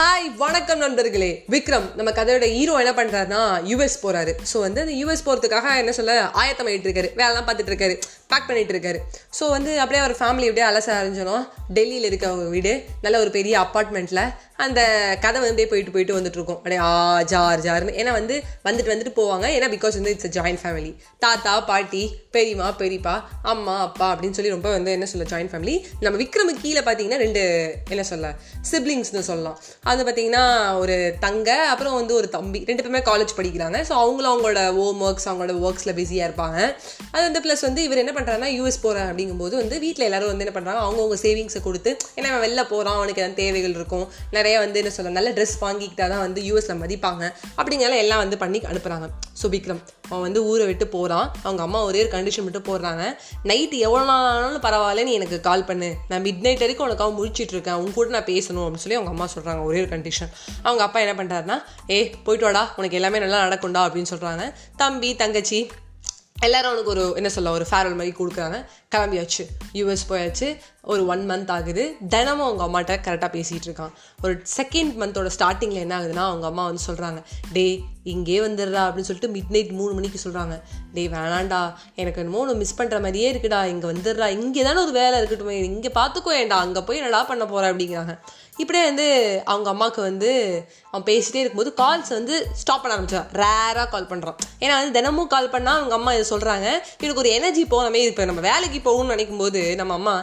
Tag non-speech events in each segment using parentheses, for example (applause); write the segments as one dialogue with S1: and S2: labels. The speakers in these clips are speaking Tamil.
S1: ஹாய் வணக்கம் நண்பர்களே. விக்ரம் நம்ம கதையோட ஹீரோ என்ன பண்றாருன்னா யூஎஸ் போறாரு. ஸோ வந்து அந்த யூஎஸ் போறதுக்காக என்ன சொல்ல ஆயத்தம் ஆயத்தமாயிட்டு இருக்காரு வேலைலாம் பார்த்துட்டு இருக்காரு பேக் பண்ணிட்டு இருக்காரு ஸோ வந்து அப்படியே அவர் ஃபேமிலி அப்படியே அலச ஆரம்பிச்சோம் டெல்லியில் இருக்க அவங்க வீடு நல்ல ஒரு பெரிய அப்பார்ட்மெண்ட்டில் அந்த கதை வந்து போயிட்டு போயிட்டு வந்துட்டு இருக்கும் அப்படியே ஆ ஜார் ஜார்னு. ஏன்னா வந்து வந்துட்டு வந்துட்டு போவாங்க. ஏன்னா பிகாஸ் வந்து இட்ஸ் அ ஜாயின்ட் ஃபேமிலி தாத்தா பாட்டி பெரியம்மா பெரியப்பா அம்மா அப்பா அப்படின்னு சொல்லி ரொம்ப வந்து என்ன சொல்ல ஜாயின்ட் ஃபேமிலி நம்ம விக்ரமு கீழே பார்த்தீங்கன்னா ரெண்டு என்ன சொல்ல சிப்ளிங்ஸ்னு சொல்லலாம். அது பார்த்தீங்கன்னா ஒரு தங்க அப்புறம் வந்து ஒரு தம்பி. ரெண்டு பேருமே காலேஜ் படிக்கிறாங்க. ஸோ அவங்களும் அவங்களோட ஹோம் ஒர்க்ஸ் அவங்களோட ஒர்க்ஸில் பிஸியாக இருப்பாங்க. அது வந்து ப்ளஸ் வந்து இவர் என்ன பண்ணுறாருன்னா யூஎஸ் போகிறேன் அப்படிங்கும்போது வந்து வீட்டில் எல்லாரும் வந்து என்ன பண்ணுறாங்க அவங்கவுங்க சேவிங்ஸை கொடுத்து ஏன்னா அவன் வெளில போகிறான் அவனுக்கு எதாவது தேவைகள் இருக்கும் நிறைய வந்து என்ன சொல்ல நல்ல ட்ரெஸ் வாங்கிக்கிட்டா தான் வந்து யூஎஸில் மதிப்பாங்க. அப்படிங்கிறத எல்லாம் வந்து பண்ணி அனுப்புகிறாங்க ஸோ விக்ரம் அவன் வந்து ஊரை விட்டு போகிறான் அவங்க அம்மா ஒரே ஒரு கண்டிஷன் விட்டு போடுறாங்க. நைட்டு எவ்வளோ நாள் ஆனாலும் பரவாயில்ல நீ எனக்கு கால் பண்ணு. நான் மிட் நைட் வரைக்கும் உனக்காக முடிச்சிட்டு இருக்கேன். உங்க கூட நான் பேசணும் அப்படின்னு சொல்லி அவங்க அம்மா சொல்கிறாங்க ஒரே ஒரு கண்டிஷன் அவங்க அப்பா என்ன பண்ணுறாருனா ஏ போயிட்டு வாடா. உனக்கு எல்லாமே நல்லா நடக்கும்டா அப்படின்னு சொல்கிறாங்க தம்பி தங்கச்சி எல்லாரும் அவனுக்கு ஒரு என்ன சொல்ல ஒரு ஃபேர்வெல் மாதிரி கொடுக்குறாங்க. கிளம்பியாச்சு. யூஎஸ் போயாச்சு. ஒரு ஒன் மந்த் ஆகுது. தினமும் அவங்க அம்மாட்ட கரெக்டாக பேசிகிட்டு இருக்கான். ஒரு செகண்ட் மந்தோட ஸ்டார்டிங்கில் என்ன ஆகுதுன்னா அவங்க அம்மா வந்து சொல்கிறாங்க டே இங்கே வந்துடுறா அப்படின்னு சொல்லிட்டு மிட் நைட் மூணு மணிக்கு சொல்கிறாங்க டே வேணாண்டா எனக்கு என்னமோ ஒன்று மிஸ் பண்ணுற மாதிரியே இருக்குடா. இங்கே வந்துடுறா. இங்கே தானே ஒரு வேலை இருக்கட்டும். இங்கே பார்த்துக்கோ ஏன்டா. அங்கே போய் என்னடா பண்ண போகிறேன் அப்படிங்கிறாங்க. இப்படியே வந்து அவங்க அம்மாவுக்கு வந்து அவன் பேசிகிட்டே இருக்கும்போது கால்ஸ் வந்து ஸ்டாப் பண்ண ஆரம்பிச்சான் ரேராக கால் பண்ணுறான் ஏன்னா வந்து தினமும் கால் பண்ணால் அவங்க அம்மா இதை சொல்கிறாங்க இவனுக்கு ஒரு எனர்ஜி போனமே இருப்பேன் நம்ம வேலைக்கு போகணும்னு நினைக்கும் போது நம்ம அம்மா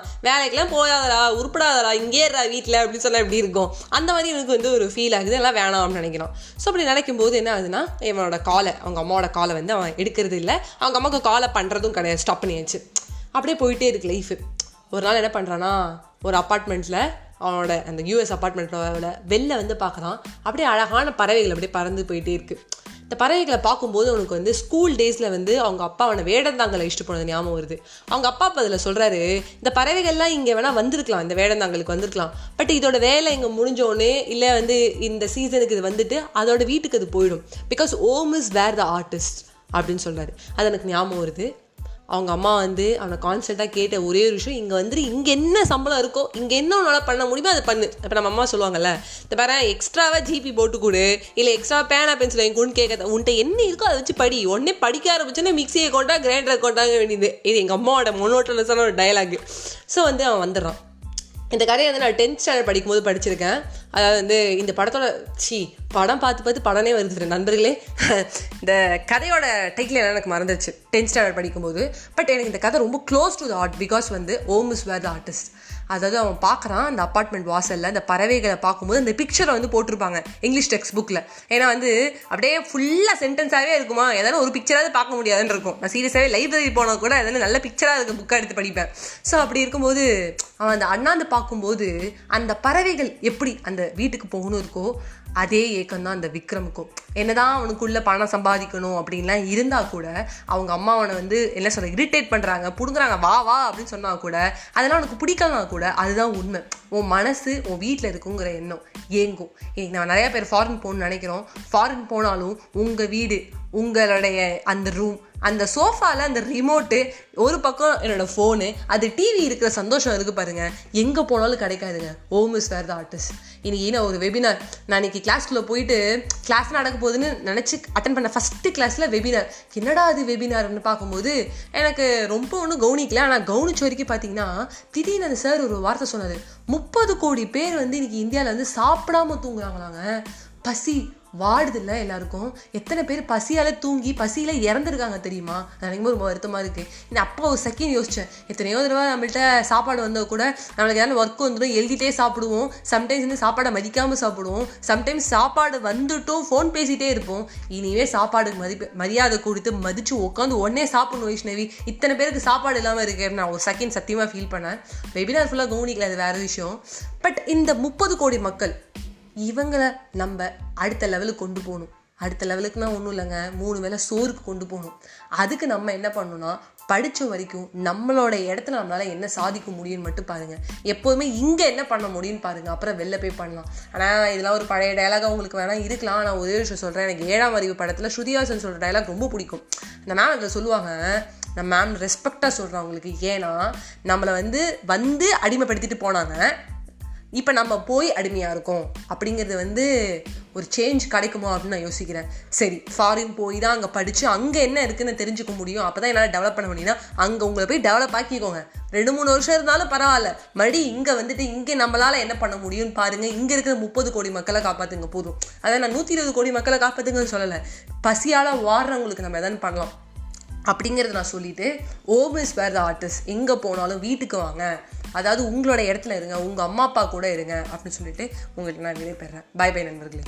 S1: வேலைக்கெல்லாம் போயாதடா உருப்படாதடா இங்கே இருடா வீட்டில் அப்படின்னு சொன்னால் எப்படி இருக்கும்? அந்த மாதிரி எனக்கு வந்து ஒரு ஃபீல் ஆகுது. எல்லாம் வேணாம் அப்படின்னு நினைக்கிறான் ஸோ அப்படி நினைக்கும் போது என்ன ஆகுதுன்னா இவனோட காலை அவங்க அம்மாவோட காலை வந்து அவன் எடுக்கிறது இல்லை. அவங்க அம்மாவுக்கு காலை பண்ணுறதும் கிடையாது. ஸ்டாப் பண்ணியாச்சு. அப்படியே போயிட்டே இருக்கு லைஃபு ஒரு நாள் என்ன பண்ணுறான்னா ஒரு அப்பார்ட்மெண்ட்டில் அவனோட அந்த யூஎஸ் அப்பார்ட்மெண்ட்டோட வெளில வந்து பார்க்குறான். அப்படியே அழகான பறவைகள் அப்படியே பறந்து போயிட்டே இருக்குது இந்த பறவைகளை பார்க்கும்போது அவனுக்கு வந்து ஸ்கூல் டேஸில் வந்து அவங்க அப்பா அவனை வேடந்தாங்கலை இஷ்ட போனது ஞாபகம் வருது. அவங்க அப்பா அப்போ அதில் சொல்கிறாரு இந்த பறவைகள்லாம் இங்கே வேணால் வந்திருக்கலாம் இந்த வேடந்தாங்கலுக்கு வந்திருக்கலாம். பட் இதோட வேலை இங்கே முடிஞ்சோடனே இல்லை வந்து இந்த சீசனுக்கு இது வந்துட்டு அதோட வீட்டுக்கு அது போயிடும். Because home is where the art is அப்படின்னு சொல்கிறாரு அது எனக்கு ஞாபகம் வருது. அவங்க அம்மா வந்து அவனை கான்ஸ்டண்ட்டாக கேட்ட ஒரே ஒரு விஷயம் இங்கே வந்துட்டு இங்கே என்ன சம்பளம் இருக்கோ இங்கே என்ன உன்னால் பண்ண முடியுமோ அதை பண்ணு. இப்போ நம்ம அம்மா சொல்லுவாங்கல்ல இந்த பாரு எக்ஸ்ட்ராவாக ஜிபி போட்டு கொடு இல்லை எக்ஸ்ட்ரா பேனா பென்சில் என் கொண்டு கேட்க உன்ட்ட என்ன இருக்கோ அதை வச்சு படி. உடனே படிக்க ஆரம்பிச்சோன்னா மிக்சியை கொண்டா கிரைண்டரை கொண்டாங்க வேண்டியது. இது எங்கள் அம்மாவோட மொனோட்டனஸான ஒரு டயலாக் ஸோ வந்து அவன் வந்துடுறான். இந்த கதையை வந்து நான் டென்த் ஸ்டாண்டர்ட் படிக்கும்போது படிச்சிருக்கேன். அதாவது வந்து இந்த படத்தோட சி படம் பார்த்து பார்த்து படமே வருது நண்பர்களே. (laughs) இந்த கதையோட டைட்டில் என்ன எனக்கு மறந்துச்சு டென்த் ஸ்டாண்டர்ட் படிக்கும்போது. பட் எனக்கு இந்த கதை ரொம்ப close to the art because வந்து ஓம் இஸ் வேர் த ஆர்டிஸ்ட் அதாவது அவன் பார்க்குறான் அந்த அப்பார்ட்மெண்ட் வாசலில் அந்த பறவைகளை பார்க்கும்போது அந்த பிக்சரை வந்து போட்டிருப்பாங்க இங்கிலீஷ் டெக்ஸ்ட் புக்கில் ஏன்னா வந்து அப்படியே ஃபுல்லாக சென்டென்ஸாகவே இருக்குமா? ஏதாவது ஒரு பிக்சராவது பார்க்க முடியாதுன்னு இருக்கும். நான் சீரியஸாகவே லைப்ரரி போனால் கூட எதாவது நல்ல பிக்சராக இருக்க புக்காக எடுத்து படிப்பேன். ஸோ அப்படி இருக்கும்போது அவன் அந்த அண்ணாந்து பார்க்கும்போது அந்த பறவைகள் எப்படி அந்த வீட்டுக்கு போகணும் இருக்கோ அதே ஏக்கம் தான் அந்த விக்ரமுக்கும். என்னதான் அவனுக்குள்ள பணம் சம்பாதிக்கணும் அப்படின்லாம் இருந்தால் கூட அவங்க அம்மா அவனை வந்து என்ன சொல்ற இரிட்டேட் பண்ணுறாங்க பிடுங்குறாங்க வா வா அப்படின்னு சொன்னா கூட அதெல்லாம் உனக்கு பிடிக்கலனா கூட அதுதான் உண்மை. உன் மனசு உன் வீட்டில் இருக்குங்கிற எண்ணம் ஏங்கும். இன்னைக்கு நம்ம நிறைய பேர் ஃபாரின் போகணும்னு நினைக்கிறோம். ஃபாரின் போனாலும் உங்கள் வீடு உங்களுடைய அந்த ரூம் அந்த சோஃபாவில் அந்த ரிமோட்டு ஒரு பக்கம் என்னோடய ஃபோனு அது டிவி இருக்கிற சந்தோஷம் இருக்குது பாருங்கள் எங்கே போனாலும் கிடைக்காதுங்க. ஓம் இஸ் வேர் த ஆர்டிஸ்ட் இன்னைக்கு நான் ஒரு வெபினார் நான் இன்னைக்கு கிளாஸ்க்குள்ளே போயிட்டு கிளாஸ் நடக்க போகுதுன்னு நினச்சி அட்டன் பண்ண ஃபஸ்ட்டு கிளாஸில் வெபினார் என்னடா அது வெபினார்னு பார்க்கும்போது எனக்கு ரொம்ப ஒன்றும் கவனிக்கல. ஆனால் கவனிச்ச வரைக்கும் பார்த்தீங்கன்னா திடீர்னு அந்த சார் ஒரு வார்த்தை சொன்னார். முப்பது கோடி பேர் வந்து இன்னைக்கு இந்தியாவில் வந்து சாப்பிடாம தூங்குறாங்களாங்க. பசி வாடுது இல்லை எல்லாருக்கும். எத்தனை பேர் பசியால் தூங்கி பசியில் இறந்துருக்காங்க தெரியுமா? நினைக்கும் ரொம்ப வருத்தமாக இருக்குது நான் அப்போ ஒரு செகண்ட் யோசித்தேன் எத்தனையோ தடவை நம்மள்ட்ட சாப்பாடு வந்தால் கூட நம்மளுக்கு ஏதாவது ஒர்க் வந்துடும் எழுதிட்டே சாப்பிடுவோம். சம்டைம்ஸ் வந்து சாப்பாடை மதிக்காமல் சாப்பிடுவோம். சம்டைம்ஸ் சாப்பாடு வந்துட்டும் ஃபோன் பேசிகிட்டே இருப்போம். இனிமே சாப்பாடுக்கு மதிப்பு மரியாதை கொடுத்து மதித்து உட்காந்து உடனே சாப்பிடணும் வைஷ்ணவி. இத்தனை பேருக்கு சாப்பாடு இல்லாமல் இருக்கே நான் ஒரு செகண்ட் சத்தியமாக ஃபீல் பண்ணேன். வெபினார் ஃபுல்லாக கவனிக்கல அது வேறு விஷயம். பட் இந்த முப்பது கோடி மக்கள் இவங்களை நம்ம அடுத்த லெவலுக்கு கொண்டு போகணும். அடுத்த லெவலுக்குனா ஒன்றும் இல்லைங்க. மூணு வேளை சோறுக்கு கொண்டு போகணும். அதுக்கு நம்ம என்ன பண்ணணும்னா படித்த வரைக்கும் நம்மளோட இடத்துல நம்மளால் என்ன சாதிக்க முடியும்னு மட்டும் பாருங்கள் எப்போதுமே இங்கே என்ன பண்ண முடியும்னு பாருங்கள் அப்புறம் வெளில போய் பண்ணலாம். ஆனால் இதெல்லாம் ஒரு பழைய டைலாக உங்களுக்கு வேணால் இருக்கலாம். நான் ஒரே விஷயம் சொல்கிறேன் எனக்கு ஏழாம் அறிவு படத்தில் ஸ்ருதிஹாசன் சொல்கிற டைலாக் ரொம்ப பிடிக்கும். அந்த மேம் அதில் சொல்லுவாங்க நான் மேம் ரெஸ்பெக்டாக சொல்கிறேன் அவங்களுக்கு ஏன்னா நம்மளை வந்து வந்து அடிமைப்படுத்திட்டு போனாங்க. இப்போ நம்ம போய் அடிமையாக இருக்கோம் அப்படிங்கிறது வந்து ஒரு சேஞ்ச் கிடைக்குமோ அப்படின்னு நான் யோசிக்கிறேன். சரி ஃபாரின் போய் தான் அங்கே படித்து அங்கே என்ன இருக்குன்னு தெரிஞ்சுக்க முடியும். அப்போ தான் என்னால் டெவலப் பண்ண முடியும்னா அங்கே உங்களை போய் டெவலப் ஆக்கிக்கோங்க. ரெண்டு மூணு வருஷம் இருந்தாலும் பரவாயில்ல. மறுபடி இங்கே வந்துட்டு இங்கே நம்மளால் என்ன பண்ண முடியும்னு பாருங்கள் இங்கே இருக்கிற முப்பது கோடி மக்களை காப்பாற்றுங்க போதும். அதான் நான் நூற்றி இருபது கோடி மக்களை காப்பாற்றுங்கன்னு சொல்லலை. பசியால் வாடுறவங்களுக்கு நம்ம எதாவது பண்ணலாம்? அப்படிங்கிறத நான் சொல்லிட்டு ஓம் இஸ் வேர் த ஆர்டிஸ்ட் எங்கே போனாலும் வீட்டுக்கு வாங்க. அதாவது உங்களோட இடத்துல இருங்க உங்கள் அம்மா அப்பா கூட இருங்க அப்படின்னு சொல்லிட்டு உங்களுக்கு நான் விடைபெறேன். பை பை நண்பர்களே.